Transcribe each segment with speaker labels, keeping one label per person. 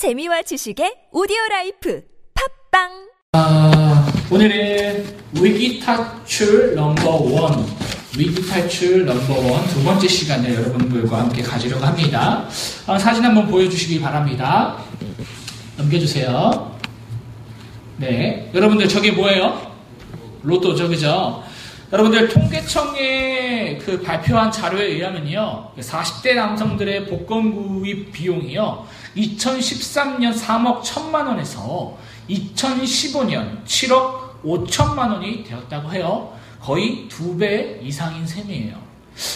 Speaker 1: 재미와 지식의 오디오 라이프 팟빵
Speaker 2: 아, 오늘은 위기 탈출 넘버 원, 위기 탈출 넘버 원 두 번째 시간을 여러분들과 함께 가지려고 합니다. 아, 사진 한번 보여주시기 바랍니다. 넘겨주세요. 네, 여러분들 저게 뭐예요? 로또죠, 그죠? 여러분들 통계청의 그 발표한 자료에 의하면요, 40대 남성들의 복권 구입 비용이요, 2013년 3억 1천만 원에서 2015년 7억 5천만 원이 되었다고 해요. 거의 두 배 이상인 셈이에요.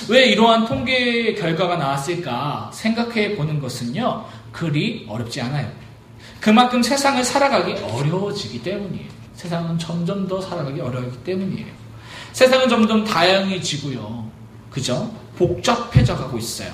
Speaker 2: 왜 이러한 통계 결과가 나왔을까 생각해 보는 것은요, 그리 어렵지 않아요. 그만큼 세상을 살아가기 어려워지기 때문이에요. 세상은 점점 더 살아가기 어려워지기 때문이에요. 세상은 점점 다양해지고요. 그죠? 복잡해져 가고 있어요.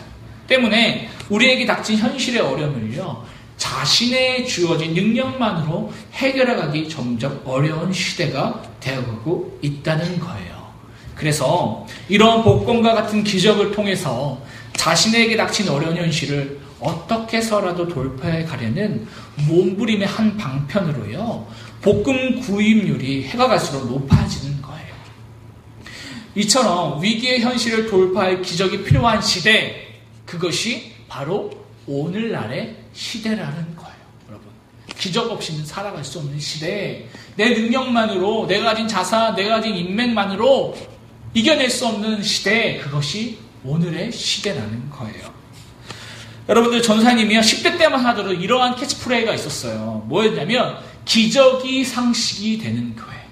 Speaker 2: 때문에 우리에게 닥친 현실의 어려움을요, 자신의 주어진 능력만으로 해결해가기 점점 어려운 시대가 되어가고 있다는 거예요. 그래서 이런 복권과 같은 기적을 통해서 자신에게 닥친 어려운 현실을 어떻게 해서라도 돌파해 가려는 몸부림의 한 방편으로요, 복금 구입률이 해가 갈수록 높아지는 거예요. 이처럼 위기의 현실을 돌파할 기적이 필요한 시대, 그것이 바로 오늘날의 시대라는 거예요, 여러분. 기적 없이는 살아갈 수 없는 시대에 내 능력만으로, 내가 가진 자산, 내가 가진 인맥만으로 이겨낼 수 없는 시대, 그것이 오늘의 시대라는 거예요. 여러분들 전사님이요, 10대 때만 하더라도 이러한 캐치프레이즈가 있었어요. 뭐였냐면, 기적이 상식이 되는 교회.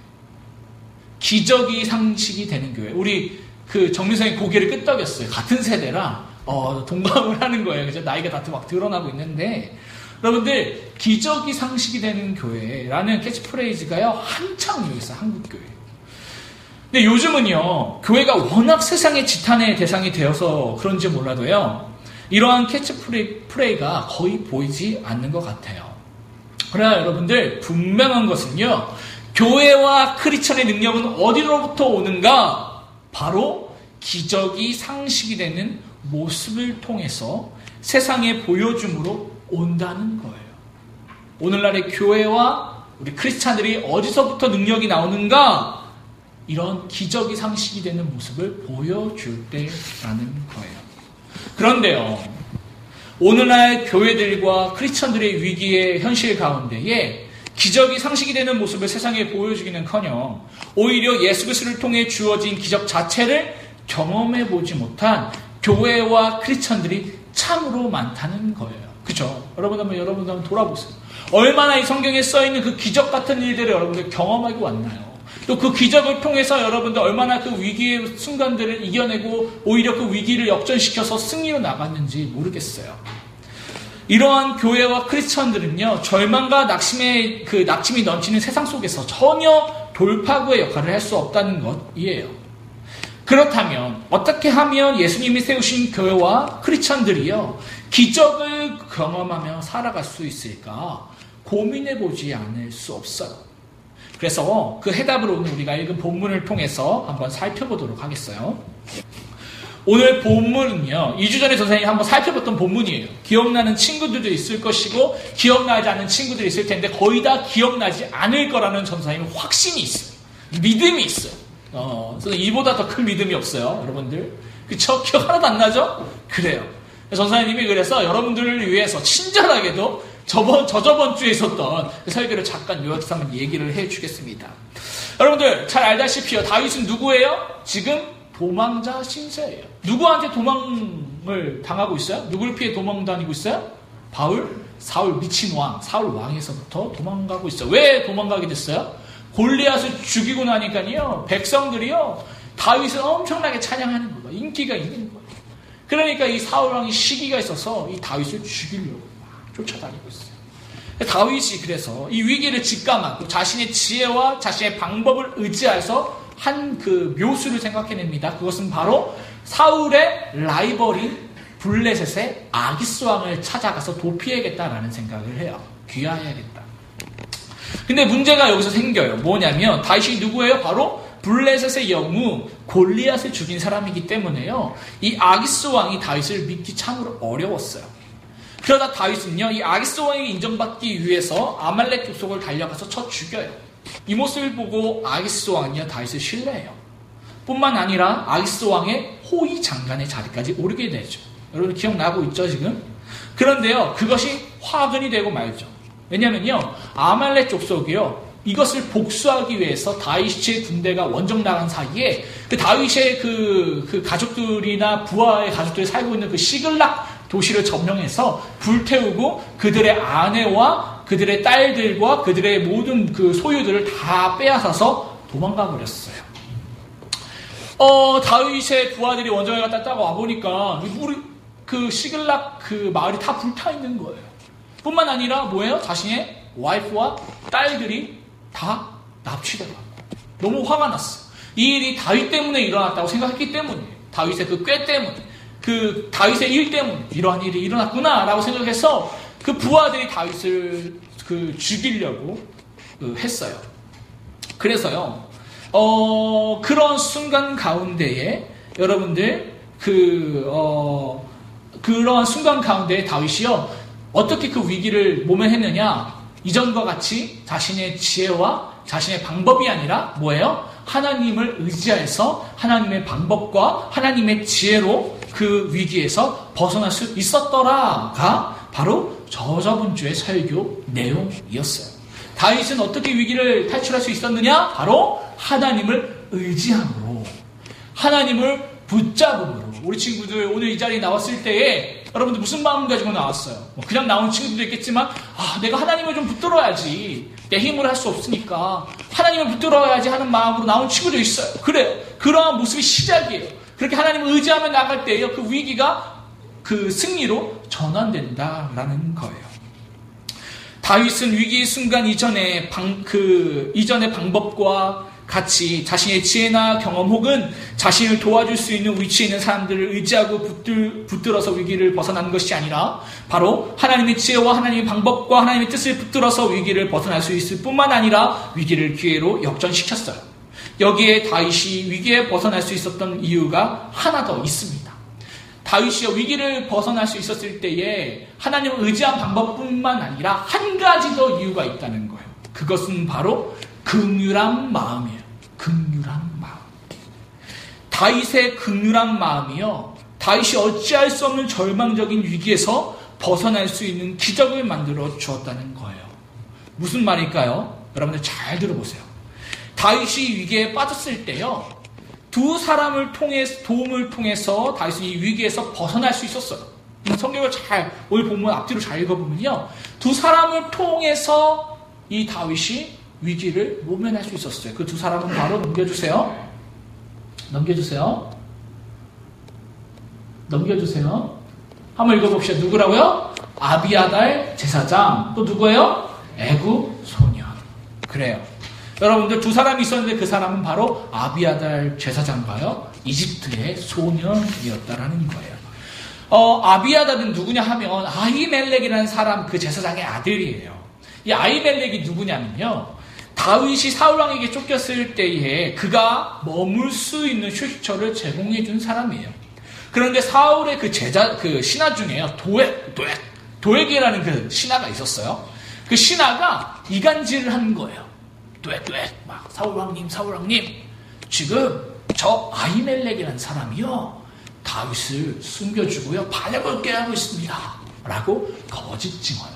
Speaker 2: 기적이 상식이 되는 교회. 우리 그 정민성이 고개를 끄덕였어요. 같은 세대라 어, 동감을 하는 거예요. 그죠? 나이가 다투 막 드러나고 있는데 여러분들 기적이 상식이 되는 교회라는 캐치프레이즈가요 한창 유행했어요. 한국 교회. 근데 요즘은요 교회가 워낙 세상의 지탄의 대상이 되어서 그런지 몰라도요 이러한 캐치프레이즈가 거의 보이지 않는 것 같아요. 그러나 여러분들 분명한 것은요 교회와 크리스천의 능력은 어디로부터 오는가? 바로 기적이 상식이 되는 모습을 통해서 세상에 보여줌으로 온다는 거예요. 오늘날의 교회와 우리 크리스찬들이 어디서부터 능력이 나오는가? 이런 기적이 상식이 되는 모습을 보여줄 때라는 거예요. 그런데요, 오늘날 교회들과 크리스찬들의 위기의 현실 가운데에 기적이 상식이 되는 모습을 세상에 보여주기는커녕 오히려 예수 그리스도를 통해 주어진 기적 자체를 경험해 보지 못한 교회와 크리스천들이 참으로 많다는 거예요. 그죠? 여러분 한번 여러분 한번 돌아보세요. 얼마나 이 성경에 써 있는 그 기적 같은 일들을 여러분들 경험하고 왔나요? 또 그 기적을 통해서 여러분들 얼마나 그 위기의 순간들을 이겨내고 오히려 그 위기를 역전시켜서 승리로 나갔는지 모르겠어요. 이러한 교회와 크리스천들은요, 절망과 낙심의, 그 낙심이 넘치는 세상 속에서 전혀 돌파구의 역할을 할 수 없다는 것이에요. 그렇다면, 어떻게 하면 예수님이 세우신 교회와 크리스천들이요, 기적을 경험하며 살아갈 수 있을까? 고민해 보지 않을 수 없어요. 그래서 그 해답을 오늘 우리가 읽은 본문을 통해서 한번 살펴보도록 하겠어요. 오늘 본문은요, 2주 전에 선생님이 한번 살펴봤던 본문이에요. 기억나는 친구들도 있을 것이고, 기억나지 않는 친구들이 있을 텐데, 거의 다 기억나지 않을 거라는 전사님은 확신이 있어요. 믿음이 있어요. 어, 그래서 이보다 더 큰 믿음이 없어요, 여러분들. 그쵸? 기억 하나도 안 나죠? 그래요. 전사님이 그래서 여러분들을 위해서 친절하게도 저번, 저저번 주에 있었던 그 설교를 잠깐 요약해서 얘기를 해 주겠습니다. 여러분들, 잘 알다시피요. 다윗은 누구예요? 지금 도망자 신세예요. 누구한테 도망을 당하고 있어요? 누굴 피해 도망 다니고 있어요? 바울, 사울 미친 왕, 사울 왕에서부터 도망가고 있어요. 왜 도망가게 됐어요? 골리앗을 죽이고 나니까요, 백성들이요, 다윗을 엄청나게 찬양하는 거예요. 인기가 있는 거예요. 그러니까 이 사울 왕이 시기가 있어서 이 다윗을 죽이려고 막 쫓아다니고 있어요. 다윗이 그래서 이 위기를 직감하고 자신의 지혜와 자신의 방법을 의지해서 한 그 묘수를 생각해냅니다. 그것은 바로 사울의 라이벌인 블레셋의 아기스 왕을 찾아가서 도피해야겠다라는 생각을 해요. 귀화해야겠다. 근데 문제가 여기서 생겨요. 뭐냐면 다윗이 누구예요? 바로 블레셋의 영웅 골리앗을 죽인 사람이기 때문에요. 이 아기스 왕이 다윗을 믿기 참으로 어려웠어요. 그러다 다윗은요, 이 아기스 왕에게 인정받기 위해서 아말렉 족속을 달려가서 쳐 죽여요. 이 모습을 보고 아기스 왕이요 다윗을 신뢰해요. 뿐만 아니라 아기스 왕의 호위 장관의 자리까지 오르게 되죠. 여러분 기억나고 있죠 지금? 그런데요 그것이 화근이 되고 말죠. 왜냐면요 아말렉 족속이요 이것을 복수하기 위해서 다윗의 군대가 원정 나간 사이에 그 다윗의 그, 그 가족들이나 부하의 가족들이 살고 있는 그 시글락 도시를 점령해서 불태우고 그들의 아내와 그들의 딸들과 그들의 모든 그 소유들을 다 빼앗아서 도망가 버렸어요. 어, 다윗의 부하들이 원정에 갔다 딱 와보니까 우리 그 시글락 그 마을이 다 불타 있는 거예요. 뿐만 아니라 뭐예요? 자신의 와이프와 딸들이 다 납치되고 너무 화가 났어. 이 일이 다윗 때문에 일어났다고 생각했기 때문에 다윗의 그 꾀 때문에 그 다윗의 일 때문에 이러한 일이 일어났구나라고 생각해서 그 부하들이 다윗을 그 죽이려고 그 했어요. 그래서요. 어, 그런 순간 가운데에 여러분들 그 어, 그러한 순간 가운데 다윗이요 어떻게 그 위기를 모면했느냐 이전과 같이 자신의 지혜와 자신의 방법이 아니라 뭐예요? 하나님을 의지해서 하나님의 방법과 하나님의 지혜로 그 위기에서 벗어날 수 있었더라가 바로 저저번 주의 설교 내용이었어요. 다윗은 어떻게 위기를 탈출할 수 있었느냐? 바로 하나님을 의지함으로, 하나님을 붙잡음으로. 우리 친구들 오늘 이 자리에 나왔을 때에 여러분들 무슨 마음 가지고 나왔어요? 뭐 그냥 나온 친구들도 있겠지만, 아, 내가 하나님을 좀 붙들어야지. 내 힘을 할수 없으니까. 하나님을 붙들어야지 하는 마음으로 나온 친구도 있어요. 그래. 그러한 모습이 시작이에요. 그렇게 하나님을 의지하며 나갈 때에요. 그 위기가 그 승리로 전환된다라는 거예요. 다윗은 위기 순간 이전에 방, 그 이전의 방법과 같이 자신의 지혜나 경험 혹은 자신을 도와줄 수 있는 위치에 있는 사람들을 의지하고 붙들, 붙들어서 위기를 벗어나는 것이 아니라 바로 하나님의 지혜와 하나님의 방법과 하나님의 뜻을 붙들어서 위기를 벗어날 수 있을 뿐만 아니라 위기를 기회로 역전시켰어요. 여기에 다윗이 위기에 벗어날 수 있었던 이유가 하나 더 있습니다. 다윗이 위기를 벗어날 수 있었을 때에 하나님을 의지한 방법뿐만 아니라 한 가지 더 이유가 있다는 거예요. 그것은 바로 극률한 마음이에요. 극률한 마음. 다윗의 극률한 마음이요. 다윗이 어찌할 수 없는 절망적인 위기에서 벗어날 수 있는 기적을 만들어 주었다는 거예요. 무슨 말일까요? 여러분들 잘 들어보세요. 다윗이 위기에 빠졌을 때요. 두 사람을 통해 도움을 통해서 다윗이 이 위기에서 벗어날 수 있었어요. 성경을 잘 오늘 본문 앞뒤로 잘 읽어보면요. 두 사람을 통해서 이 다윗이 위기를 모면할 수 있었어요. 그 두 사람은 바로 넘겨주세요. 넘겨주세요. 넘겨주세요. 한번 읽어봅시다. 누구라고요? 아비아달 제사장. 또 누구예요? 애구 소년. 그래요. 여러분들 두 사람이 있었는데 그 사람은 바로 아비아달 제사장과요. 이집트의 소년이었다라는 거예요. 어, 아비아달은 누구냐 하면 아이멜렉이라는 사람 그 제사장의 아들이에요. 이 아이멜렉이 누구냐면요. 다윗이 사울왕에게 쫓겼을 때에 그가 머물 수 있는 휴식처를 제공해 준 사람이에요. 그런데 사울의 그 제자 그 신하 중에요 도액 도액 도액이라는 그 신하가 있었어요. 그 신하가 이간질을 한 거예요. 도액 막 사울왕님 사울왕님 지금 저 아이멜렉이라는 사람이요 다윗을 숨겨주고요 반역을 깨하고 있습니다. 라고 거짓 증언을.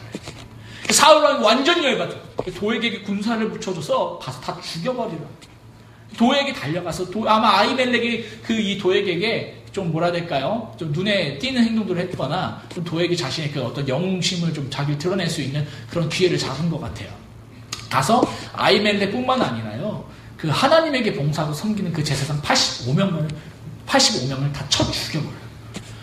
Speaker 2: 사울왕이 완전 열받아. 도에게 군사를 붙여줘서 가서 다 죽여버리라. 도에게 달려가서 도, 아마 아이멜렉이 그 이 도에게 좀 뭐라 될까요? 좀 눈에 띄는 행동들을 했거나 좀 도에게 자신의 그 어떤 영웅심을 좀 자기를 드러낼 수 있는 그런 기회를 잡은 것 같아요. 가서 아이멜렉뿐만 아니라요. 그 하나님에게 봉사하고 섬기는 그 제사장 85명을 85명을 다 쳐 죽여버려요.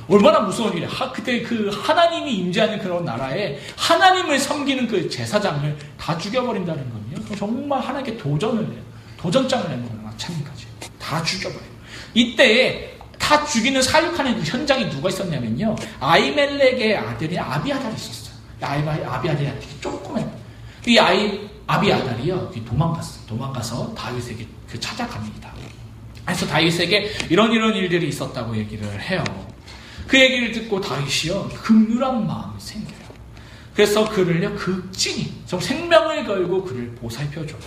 Speaker 2: 얼마나 무서운 일이야. 하, 그때 그 하나님이 임재하는 그런 나라에 하나님을 섬기는 그 제사장을 다 죽여버린다는 건요. 정말 하나님께 도전을 해요. 도전장을 내는 거예요. 마찬가지. 다 죽여버려요. 이때에 다 죽이는 사육하는 그 현장에 누가 있었냐면요. 아이멜렉의 아들이 아비아달이 있었어요. 아비아달이 되게 조그만. 이 아이, 아비아달이요. 도망갔어요. 도망가서 다윗에게 그 찾아갑니다. 그래서 다윗에게 이런 이런 일들이 있었다고 얘기를 해요. 그 얘기를 듣고 다윗이요 극률한 마음이 생겨요. 그래서 그를요 극진히 정 생명을 걸고 그를 보살펴줘요.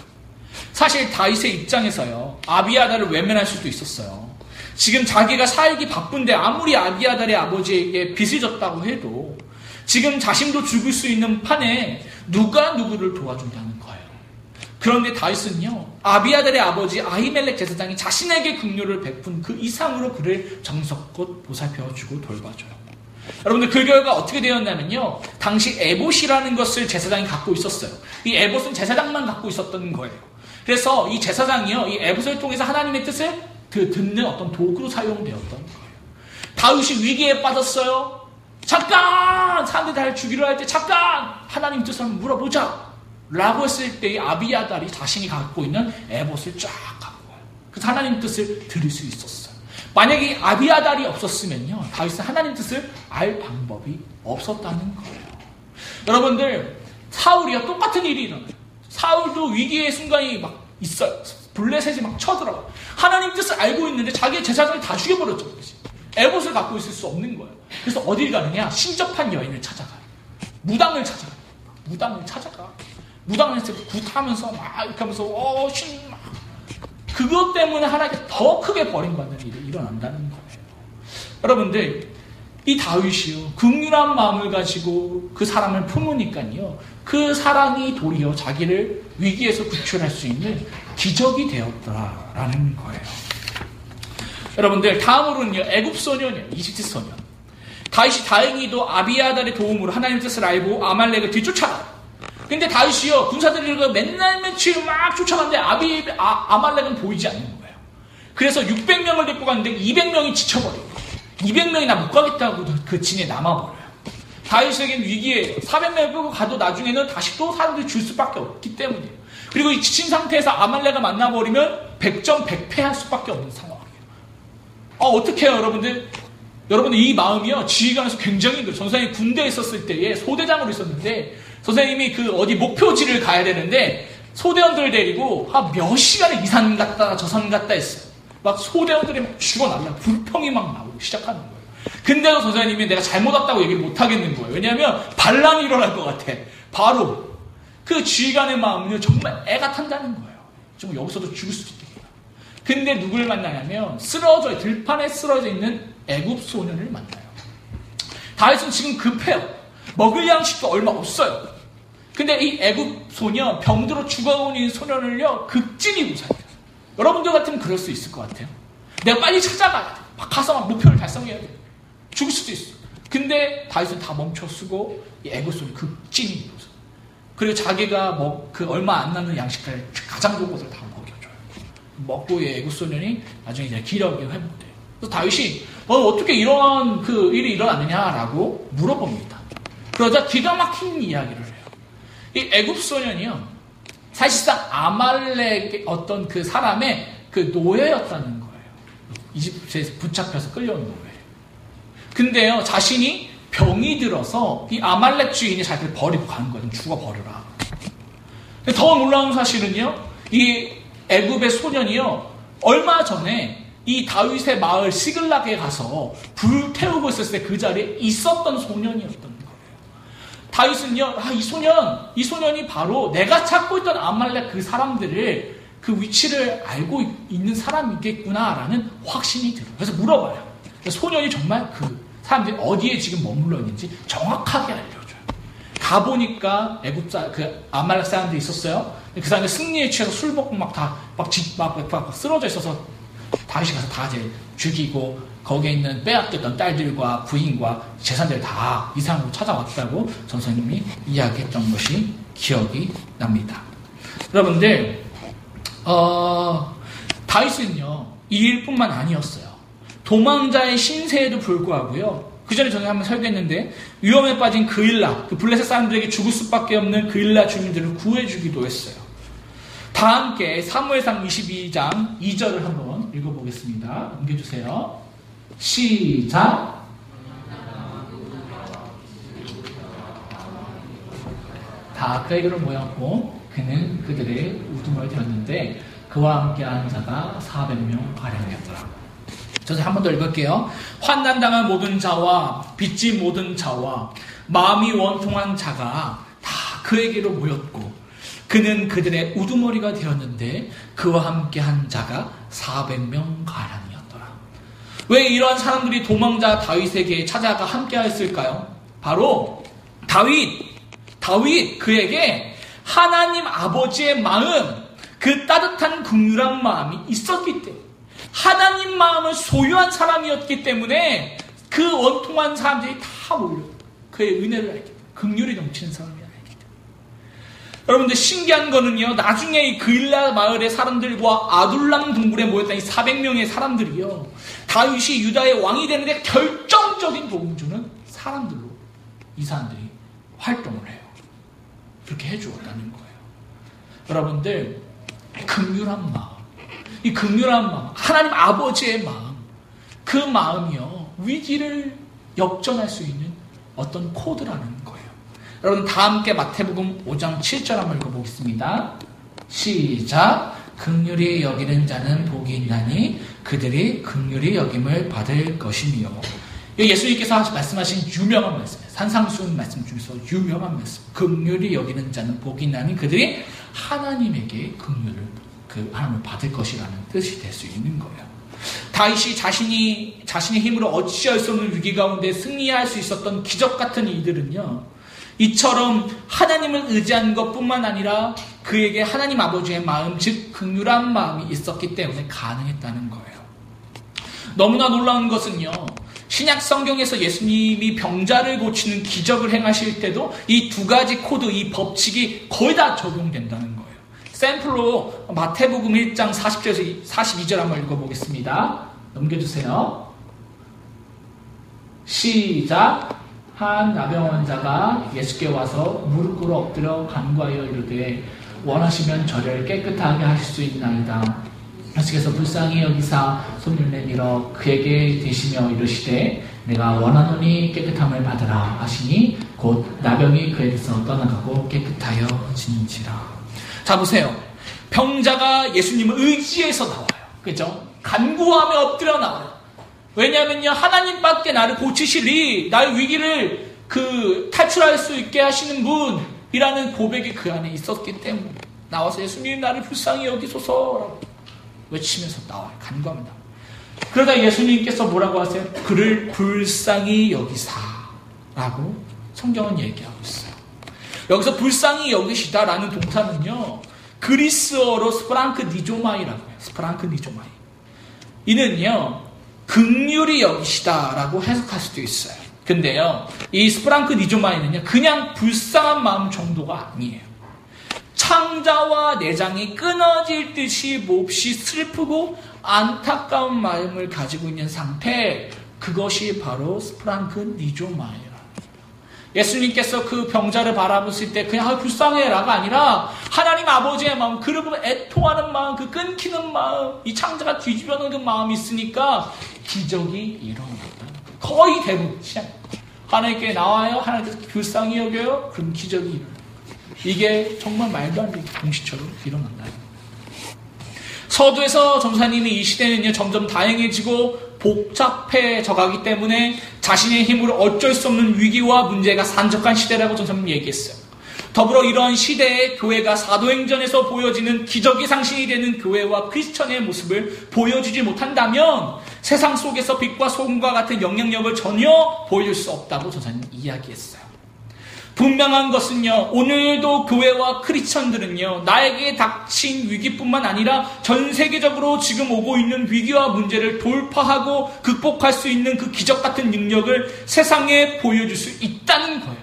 Speaker 2: 사실 다윗의 입장에서요 아비아다를 외면할 수도 있었어요. 지금 자기가 살기 바쁜데 아무리 아비아달의 아버지에게 빚을 졌다고 해도 지금 자신도 죽을 수 있는 판에 누가 누구를 도와준다는. 그런데 다윗은요 아비아달의 아버지 아히멜렉 제사장이 자신에게 긍휼을 베푼 그 이상으로 그를 정석껏 보살펴주고 돌봐줘요. 여러분들 그 결과 어떻게 되었냐면요 당시 에봇이라는 것을 제사장이 갖고 있었어요. 이 에봇은 제사장만 갖고 있었던 거예요. 그래서 이 제사장이요 이 에봇을 통해서 하나님의 뜻을 그 듣는 어떤 도구로 사용되었던 거예요. 다윗이 위기에 빠졌어요. 잠깐! 사람들이 날 죽이려 할 때 잠깐! 하나님 뜻을 물어보자! 라고 했을 때 이 아비아달이 자신이 갖고 있는 에봇을 쫙 갖고 와요. 그래서 하나님 뜻을 들을 수 있었어요. 만약에 아비아달이 없었으면요. 다윗은 하나님 뜻을 알 방법이 없었다는 거예요. 여러분들, 사울이요. 똑같은 일이 일어나요. 사울도 위기의 순간이 막 있어요. 블레셋이 막 쳐들어가. 하나님 뜻을 알고 있는데 자기의 제사장을 다 죽여버렸죠. 에봇을 갖고 있을 수 없는 거예요. 그래서 어딜 가느냐? 신접한 여인을 찾아가요. 무당을 찾아가요. 무당을 찾아가. 무당을 굿하면서 막 이렇게 하면서 어, 신, 막. 그것 때문에 하나님께 더 크게 버림받는 일이 일어난다는 거예요. 여러분들, 이 다윗이요. 극률한 마음을 가지고 그 사람을 품으니까요. 그 사랑이 도리어 자기를 위기에서 구출할 수 있는 기적이 되었다라는 거예요. 여러분들 다음으로는요 애굽 소년이에요 이집트 소년. 다윗이 다행히도 아비아달의 도움으로 하나님 뜻을 알고 아말렉을 뒤쫓아가. 근데 다윗이요 군사들을 맨날 며칠 막 쫓아가는데 아비 아, 아말렉은 보이지 않는 거예요. 그래서 600명을 데리고 갔는데 200명이 지쳐버려요. 200명이 나 못 가겠다고 그 진에 남아버려요. 다윗에겐 위기에 400명을 끌고 가도 나중에는 다시 또 사람들이 줄 수밖에 없기 때문이에요. 그리고 이 지친 상태에서 아말렉을 만나버리면 100점 100패할 수밖에 없는 상황이에요. 아, 어떻게 해요, 여러분들? 여러분들 이 마음이요, 지휘관에서 굉장히 힘들어요. 선생님이 군대에 있었을 때에 소대장으로 있었는데, 선생님이 그 어디 목표지를 가야 되는데, 소대원들 데리고 한몇 시간을 이산 갔다 저 산 갔다 했어요. 막 소대원들이 막 죽어나면 불평이 막 나오기 시작하는 거예요. 근데도 선생님이 내가 잘못 왔다고 얘기를 못 하겠는 거예요. 왜냐하면 반란이 일어날 것 같아. 바로 그 지휘관의 마음은요, 정말 애가 탄다는 거예요. 좀 여기서도 죽을 수도 있겠다. 근데 누구를 만나냐면, 쓰러져, 들판에 쓰러져 있는 애굽 소년을 만나요. 다윗은 지금 급해요. 먹을 양식도 얼마 없어요. 근데 이 애굽 소년, 병들어 죽어온 이 소년을요, 극진히 무사해요. 여러분들 같으면 그럴 수 있을 것 같아요. 내가 빨리 찾아가야 돼. 막 가서 막 목표를 달성해야 돼. 죽을 수도 있어. 근데 다윗은 다 멈춰 쓰고 이 애굽 소년 극진히 무사 그리고 자기가 뭐 그 얼마 안 남는 양식을 가장 좋은 것을 다 먹여줘요. 먹고 애국 소년이 나중에 이제 기력이 회복돼요. 그래서 다윗이 너 어떻게 이런 그 일이 일어났느냐라고 물어봅니다. 그러자 기가 막힌 이야기를. 이 애굽 소년이요. 사실상 아말렉 어떤 그 사람의 그 노예였다는 거예요. 이집트에서 붙잡혀서 끌려온 노예. 근데요, 자신이 병이 들어서 이 아말렉 주인이 자기를 버리고 가는 거예요. 죽어버려라. 더 놀라운 사실은요. 이 애굽의 소년이요. 얼마 전에 이 다윗의 마을 시글락에 가서 불 태우고 있었을 때 그 자리에 있었던 소년이었던. 다윗은요. 아, 이 소년, 이 소년이 바로 내가 찾고 있던 아말렉 그 사람들을 그 위치를 알고 있는 사람이겠구나라는 확신이 들어요. 그래서 물어봐요. 소년이 정말 그 사람들이 어디에 지금 머물러 있는지 정확하게 알려줘요. 가보니까 애국자, 그 아말렉 사람들이 있었어요. 그 사람들 승리에 취해서 술 먹고 막 다, 막, 집, 막, 막, 막 쓰러져 있어서 다시 가서 다 이제 죽이고 거기에 있는 빼앗겼던 딸들과 부인과 재산들 다 이상으로 찾아왔다고 전선님이 이야기했던 것이 기억이 납니다. 여러분들, 어, 다윗은요, 이 일뿐만 아니었어요. 도망자의 신세에도 불구하고요. 그 전에 저는 한번 설교했는데 위험에 빠진 그일라, 그 블레셋 사람들에게 죽을 수밖에 없는 그일라 주민들을 구해주기도 했어요. 다 함께 사무엘상 22장 2절을 한번 읽어보겠습니다. 옮겨주세요. 시작. 다 그에게로 모였고 그는 그들의 우두머리 되었는데 그와 함께한 자가 400명 가량이었더라. 저서 한 번 더 읽을게요. 환난당한 모든 자와 빚진 모든 자와 마음이 원통한 자가 다 그에게로 모였고 그는 그들의 우두머리가 되었는데 그와 함께 한 자가 400명 가량이었더라. 왜 이러한 사람들이 도망자 다윗에게 찾아가 함께 하였을까요? 바로 다윗, 다윗 그에게 하나님 아버지의 마음, 그 따뜻한 극률한 마음이 있었기 때문에 하나님 마음을 소유한 사람이었기 때문에 그 원통한 사람들이 다 몰려 그의 은혜를 알게 돼. 극률이 넘치는 사람이. 여러분들 신기한 거는요. 나중에 이 그일라 마을의 사람들과 아둘람 동굴에 모였던 이 400명의 사람들이요. 다윗이 유다의 왕이 되는데 결정적인 도움 주는 사람들로 이 사람들이 활동을 해요. 그렇게 해주었다는 거예요. 여러분들 극률한 마음, 이 극률한 마음, 하나님 아버지의 마음, 그 마음이요 위기를 역전할 수 있는 어떤 코드라는. 여러분 다 함께 마태복음 5장 7절 한번 읽어보겠습니다. 시작. 극률이 여기는 자는 복이 있나니 그들이 극률이 여김을 받을 것이며 예수님께서 말씀하신 유명한 말씀이에요. 산상수훈 말씀 중에서 유명한 말씀. 극률이 여기는 자는 복이 있나니 그들이 하나님에게 극률을 그 하나님을 받을 것이라는 뜻이 될 수 있는 거예요. 다윗이 자신이 자신의 힘으로 어찌할 수 없는 위기 가운데 승리할 수 있었던 기적 같은 이들은요. 이처럼 하나님을 의지한 것뿐만 아니라 그에게 하나님 아버지의 마음, 즉 극률한 마음이 있었기 때문에 가능했다는 거예요. 너무나 놀라운 것은요. 신약 성경에서 예수님이 병자를 고치는 기적을 행하실 때도 이 두 가지 코드, 이 법칙이 거의 다 적용된다는 거예요. 샘플로 마가복음 1장 40절에서 42절 한번 읽어보겠습니다. 넘겨주세요. 시작. 한 나병 환자가 예수께 와서 무릎 꿇어 엎드려 간구하여 이르되 원하시면 저를 깨끗하게 하실 수 있나이다. 예수께서 불쌍히 여기사 손을 내밀어 그에게 대시며 이르시되 내가 원하노니 깨끗함을 받으라 하시니 곧 나병이 그에게서 떠나가고 깨끗하여 지는지라. 자 보세요. 병자가 예수님을 의지해서 나와요. 그죠? 간구하며 엎드려 나와요. 왜냐하면요 하나님밖에 나를 고치시리 나의 위기를 그 탈출할 수 있게 하시는 분이라는 고백이 그 안에 있었기 때문에 나와서 예수님 나를 불쌍히 여기소서라고 외치면서. 간구하면 나와요. 그러다 예수님께서 뭐라고 하세요? 그를 불쌍히 여기사라고 성경은 얘기하고 있어요. 여기서 불쌍히 여기시다라는 동사는요. 그리스어로 σπλαγχνίζομαι라고 해요. σπλαγχνίζομαι. 이는요. 극률이 여기시다라고 해석할 수도 있어요. 근데요. 이 σπλαγχνίζομαι는요. 그냥 불쌍한 마음 정도가 아니에요. 창자와 내장이 끊어질 듯이 몹시 슬프고 안타까운 마음을 가지고 있는 상태, 그것이 바로 스프랑크 니조마이라. 예수님께서 그 병자를 바라보실 때 그냥 아, 불쌍해라가 아니라 하나님 아버지의 마음, 그를 애통하는 마음, 그 끊기는 마음, 이 창자가 뒤집어 놓은 그 마음이 있으니까 기적이 일어났다. 거의 대부분 시작. 하나님께 나와요. 하나님께서 불쌍히 여겨요. 그럼 기적이 일어나요. 이게 정말 말도 안 되는 공시처럼 일어난다. 서두에서 전사님이 이 시대는요 점점 다양해지고 복잡해져 가기 때문에 자신의 힘으로 어쩔 수 없는 위기와 문제가 산적한 시대라고 전사님 얘기했어요. 더불어 이런 시대에 교회가 사도행전에서 보여지는 기적의 상신이 되는 교회와 크리스천의 모습을 보여주지 못한다면 세상 속에서 빛과 소금과 같은 영향력을 전혀 보여줄 수 없다고 전사님 이야기했어요. 분명한 것은요, 오늘도 교회와 크리스천들은요, 나에게 닥친 위기뿐만 아니라 전 세계적으로 지금 오고 있는 위기와 문제를 돌파하고 극복할 수 있는 그 기적 같은 능력을 세상에 보여줄 수 있다는 거예요.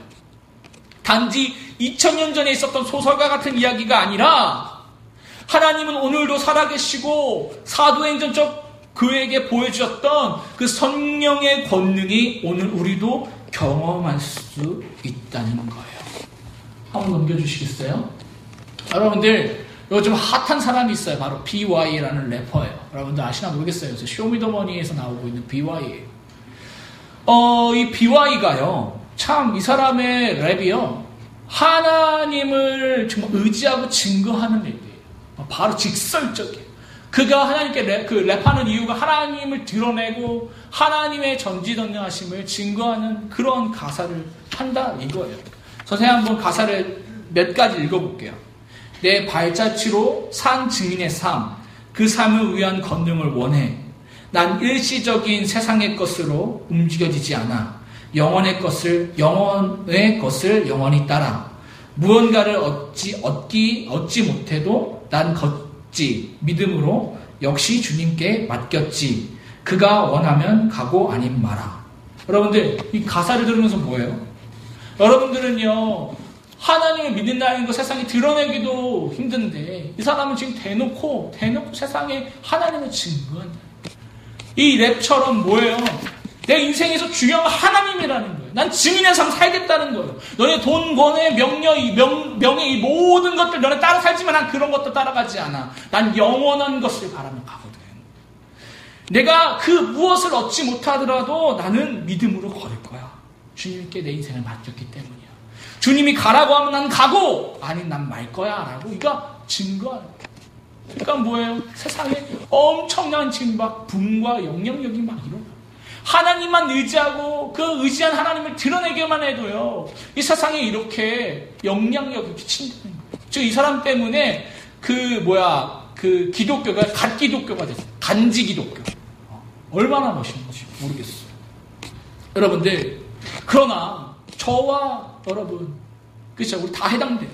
Speaker 2: 단지 2000년 전에 있었던 소설과 같은 이야기가 아니라 하나님은 오늘도 살아계시고 사도행전적 그에게 보여주셨던 그 성령의 권능이 오늘 우리도 경험할 수 있다는 거예요. 한번 넘겨주시겠어요? 여러분들 요즘 핫한 사람이 있어요. 바로 BewhY라는 래퍼예요. 여러분들 아시나 모르겠어요. 쇼미더머니에서 나오고 있는 BewhY예요. 어, 이 BewhY가요. 참 이 사람의 랩이요. 하나님을 정말 의지하고 증거하는 랩이에요. 바로 직설적이에요. 그가 하나님께 랩, 그 랩하는 이유가 하나님을 드러내고 하나님의 전지전능하심을 증거하는 그런 가사를 한다 이거예요. 선생님 한번 가사를 몇 가지 읽어볼게요. 내 발자취로 산 증인의 삶, 그 삶을 위한 건능을 원해. 난 일시적인 세상의 것으로 움직여지지 않아. 영원의 것을 영원의 것을 영원히 따라. 무언가를 얻지 얻기 얻지 못해도 난걷 지 믿음으로 역시 주님께 맡겼지. 그가 원하면 가고 아님 마라. 여러분들 이 가사를 들으면서 뭐예요? 여러분들은요 하나님을 믿는다는 거 세상에 드러내기도 힘든데 이 사람은 지금 대놓고 대놓고 세상에 하나님을 증거한다. 이 랩처럼 뭐예요? 내 인생에서 중요한 건 하나님이라는 거예요. 난 증인의 삶 살겠다는 거예요. 너네 돈, 권해, 명예, 명, 명예, 이 모든 것들 너네 따라 살지만 난 그런 것도 따라가지 않아. 난 영원한 것을 바라며 가거든. 내가 그 무엇을 얻지 못하더라도 나는 믿음으로 걸을 거야. 주님께 내 인생을 맡겼기 때문이야. 주님이 가라고 하면 난 가고 아니 난 말 거야 라고 이가 증거하는 거야. 그러니까 뭐예요? 세상에 엄청난 막 붐과 영향력이 막 일어나. 하나님만 의지하고 그 의지한 하나님을 드러내기만 해도요. 이 세상에 이렇게 영향력이 끼친다는 거예요. 즉 이 사람 때문에 그 뭐야 그 기독교가 갓 기독교가 됐어요. 간지 기독교. 얼마나 멋있는지 모르겠어요. 여러분들 그러나 저와 여러분 그렇죠 우리 다 해당돼요.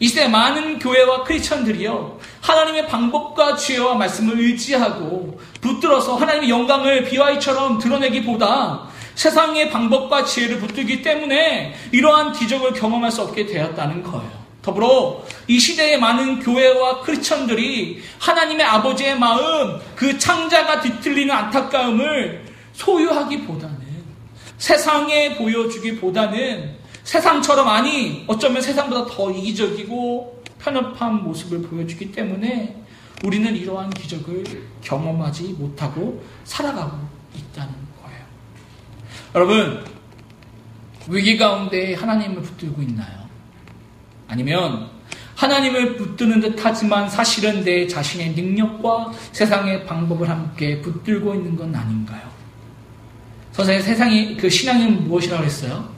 Speaker 2: 이 시대 많은 교회와 크리스천들이요 하나님의 방법과 지혜와 말씀을 의지하고 붙들어서 하나님의 영광을 비와이처럼 드러내기보다 세상의 방법과 지혜를 붙들기 때문에 이러한 기적을 경험할 수 없게 되었다는 거예요. 더불어 이 시대의 많은 교회와 크리스천들이 하나님의 아버지의 마음, 그 창자가 뒤틀리는 안타까움을 소유하기보다는 세상에 보여주기보다는 세상처럼 아니 어쩌면 세상보다 더 이기적이고 편협한 모습을 보여주기 때문에 우리는 이러한 기적을 경험하지 못하고 살아가고 있다는 거예요. 여러분 위기 가운데 하나님을 붙들고 있나요? 아니면 하나님을 붙드는 듯 하지만 사실은 내 자신의 능력과 세상의 방법을 함께 붙들고 있는 건 아닌가요? 선생님 세상이 그 신앙이 무엇이라고 했어요?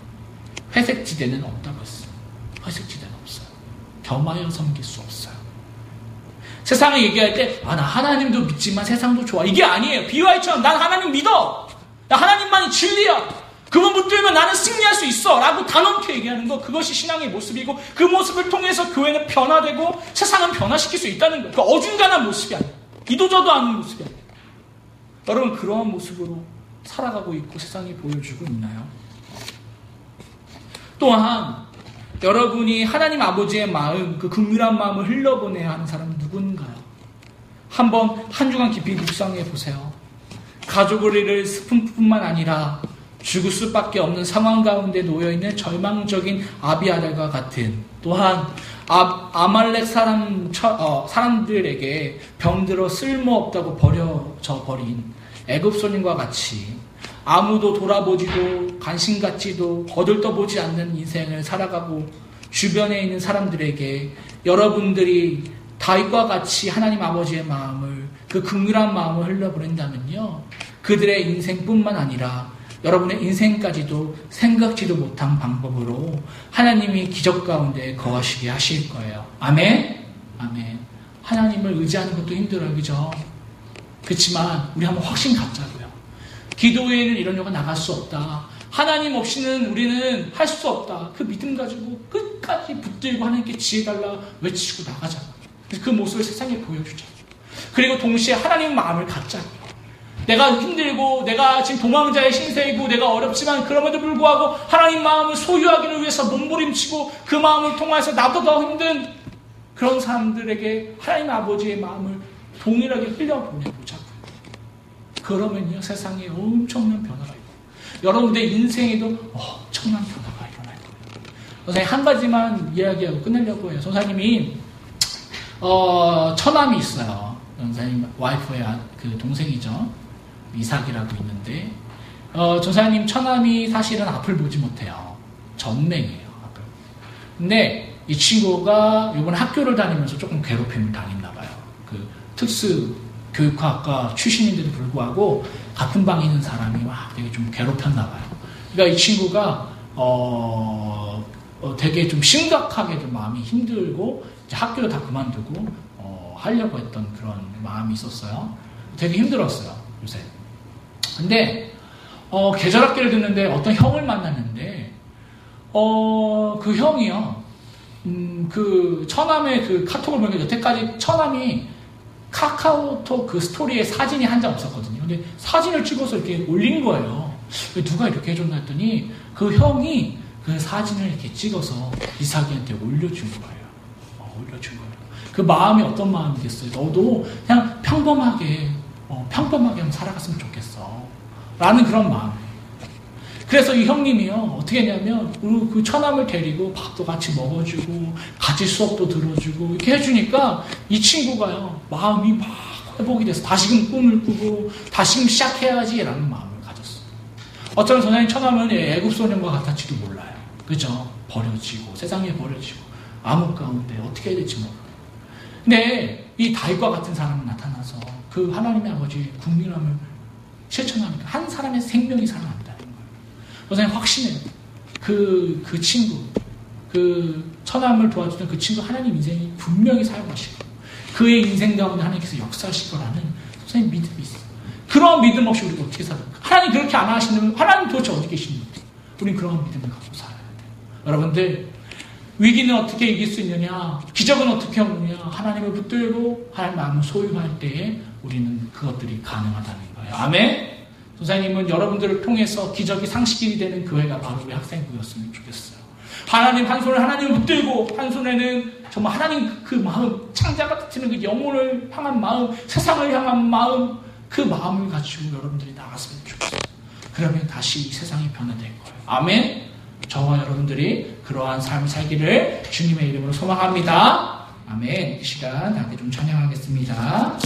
Speaker 2: 회색 지대는 없다고 했어요. 회색 지대는 없어요. 겸하여 섬길 수 없어요. 세상을 얘기할 때, 아, 나 하나님도 믿지만 세상도 좋아. 이게 아니에요. 비와이처럼 난 하나님 믿어. 나 하나님만이 진리야. 그분 붙들면 나는 승리할 수 있어. 라고 단언케 얘기하는 거, 그것이 신앙의 모습이고, 그 모습을 통해서 교회는 변화되고, 세상은 변화시킬 수 있다는 거예요. 그 어중간한 모습이 아니에요. 이도저도 않은 모습이 아니에요. 여러분, 그러한 모습으로 살아가고 있고 세상이 보여주고 있나요? 또한 여러분이 하나님 아버지의 마음, 그 극률한 마음을 흘려보내야 하는 사람은 누군가요? 한번 한 주간 깊이 묵상해 보세요. 가족을 잃을 슬픔뿐만 아니라 죽을 수밖에 없는 상황 가운데 놓여 있는 절망적인 아비아달과 같은 또한 아, 말렉 사람 어, 사람들에게 병들어 쓸모없다고 버려져 버린 애굽 소년과 같이 아무도 돌아보지도 관심 갖지도 거들떠보지 않는 인생을 살아가고 주변에 있는 사람들에게 여러분들이 다윗과 같이 하나님 아버지의 마음을 그 극률한 마음을 흘려보낸다면요 그들의 인생뿐만 아니라 여러분의 인생까지도 생각지도 못한 방법으로 하나님이 기적 가운데 거하시게 하실 거예요. 아멘? 아멘. 하나님을 의지하는 것도 힘들어요. 그죠? 그렇지만 우리 한번 확신 갖자고요. 기도회에는 이런 요가 나갈 수 없다. 하나님 없이는 우리는 할 수 없다. 그 믿음 가지고 끝까지 붙들고 하나님께 지혜 달라 외치고 나가자. 그 모습을 세상에 보여주자. 그리고 동시에 하나님 마음을 갖자고요. 내가 힘들고 내가 지금 도망자의 신세이고 내가 어렵지만 그럼에도 불구하고 하나님 마음을 소유하기를 위해서 몸부림치고 그 마음을 통해서 나도 더 힘든 그런 사람들에게 하나님 아버지의 마음을 동일하게 흘려보내보자고요. 그러면요 세상에 엄청난 변화가 있고 여러분들의 인생에도 엄청난 변화가 일어날 거예요. 선생님 한 가지만 이야기하고 끝내려고 해요. 선생님이 어, 처남이 있어요. 선생님 와이프의 그 동생이죠. 이삭이라고 있는데 어, 조사님 처남이 사실은 앞을 보지 못해요. 전맹이에요. 앞을. 근데 이 친구가 이번 학교를 다니면서 조금 괴롭힘을 당했나 봐요. 그 특수 교육학과 출신인데도 불구하고 같은 방에 있는 사람이 막 되게 좀 괴롭혔나 봐요. 그러니까 이 친구가 어, 어, 되게 좀 심각하게 좀 마음이 힘들고 학교를 다 그만두고 어, 하려고 했던 그런 마음이 있었어요. 되게 힘들었어요 요새. 근데 어, 계절학기를 듣는데 어떤 형을 만났는데 어, 그 형이요. 음, 그 처남의 그 카톡을 보니까 여태까지 처남이 카카오톡 그 스토리에 사진이 한 장 없었거든요. 근데 사진을 찍어서 이렇게 올린 거예요. 왜 누가 이렇게 해줬나 했더니 그 형이 그 사진을 이렇게 찍어서 이삭이한테 올려준 거예요. 어, 올려준 거예요. 그 마음이 어떤 마음이겠어요? 너도 그냥 평범하게, 어, 평범하게 살아갔으면 좋겠어. 라는 그런 마음이에요. 그래서 이 형님이요, 어떻게 했냐면, 그- 그 처남을 데리고 밥도 같이 먹어주고, 같이 수업도 들어주고, 이렇게 해주니까 이 친구가요, 마음이 막 회복이 돼서 다시금 꿈을 꾸고, 다시금 시작해야지라는 마음을 가졌어요. 어쩌면 선생님 처남은 애국 소년과 같았지도 몰라요. 그죠? 버려지고, 세상에 버려지고, 암흑 가운데 어떻게 해야 될지 몰라요. 근데 이 다윗과 같은 사람이 나타나서 그 하나님의 아버지 국민함을 실천하니까 한 사람의 생명이 살아난다 선생님 확신해요. 그, 그 친구, 그 처남을 도와주던 그 친구 하나님 인생이 분명히 사용하시고 그의 인생 가운데 하나님께서 역사하실 거라는 선생님 믿음이 있어요. 그런 믿음 없이 우리가 어떻게 살아요? 하나님 그렇게 안 하시는 하나님 도대체 어디 계시는지 우리는 그런 믿음을 갖고 살아야 돼요. 여러분들 위기는 어떻게 이길 수 있느냐? 기적은 어떻게 오느냐? 하나님을 붙들고 하나님 마음을 소유할 때에 우리는 그것들이 가능하다는 거예요. 아멘. 선생님은 여러분들을 통해서 기적이 상식이 되는 교회가 바로 우리 학생부였으면 좋겠어요. 하나님 한 손에 하나님을 붙들고 한 손에는 정말 하나님 그 마음 창자 같은 그 영혼을 향한 마음 세상을 향한 마음 그 마음을 가지고 여러분들이 나갔으면 좋겠어요. 그러면 다시 이 세상이 변화될 거예요. 아멘. 저와 여러분들이 그러한 삶을 살기를 주님의 이름으로 소망합니다. 아멘. 이 시간 함께 좀 찬양하겠습니다.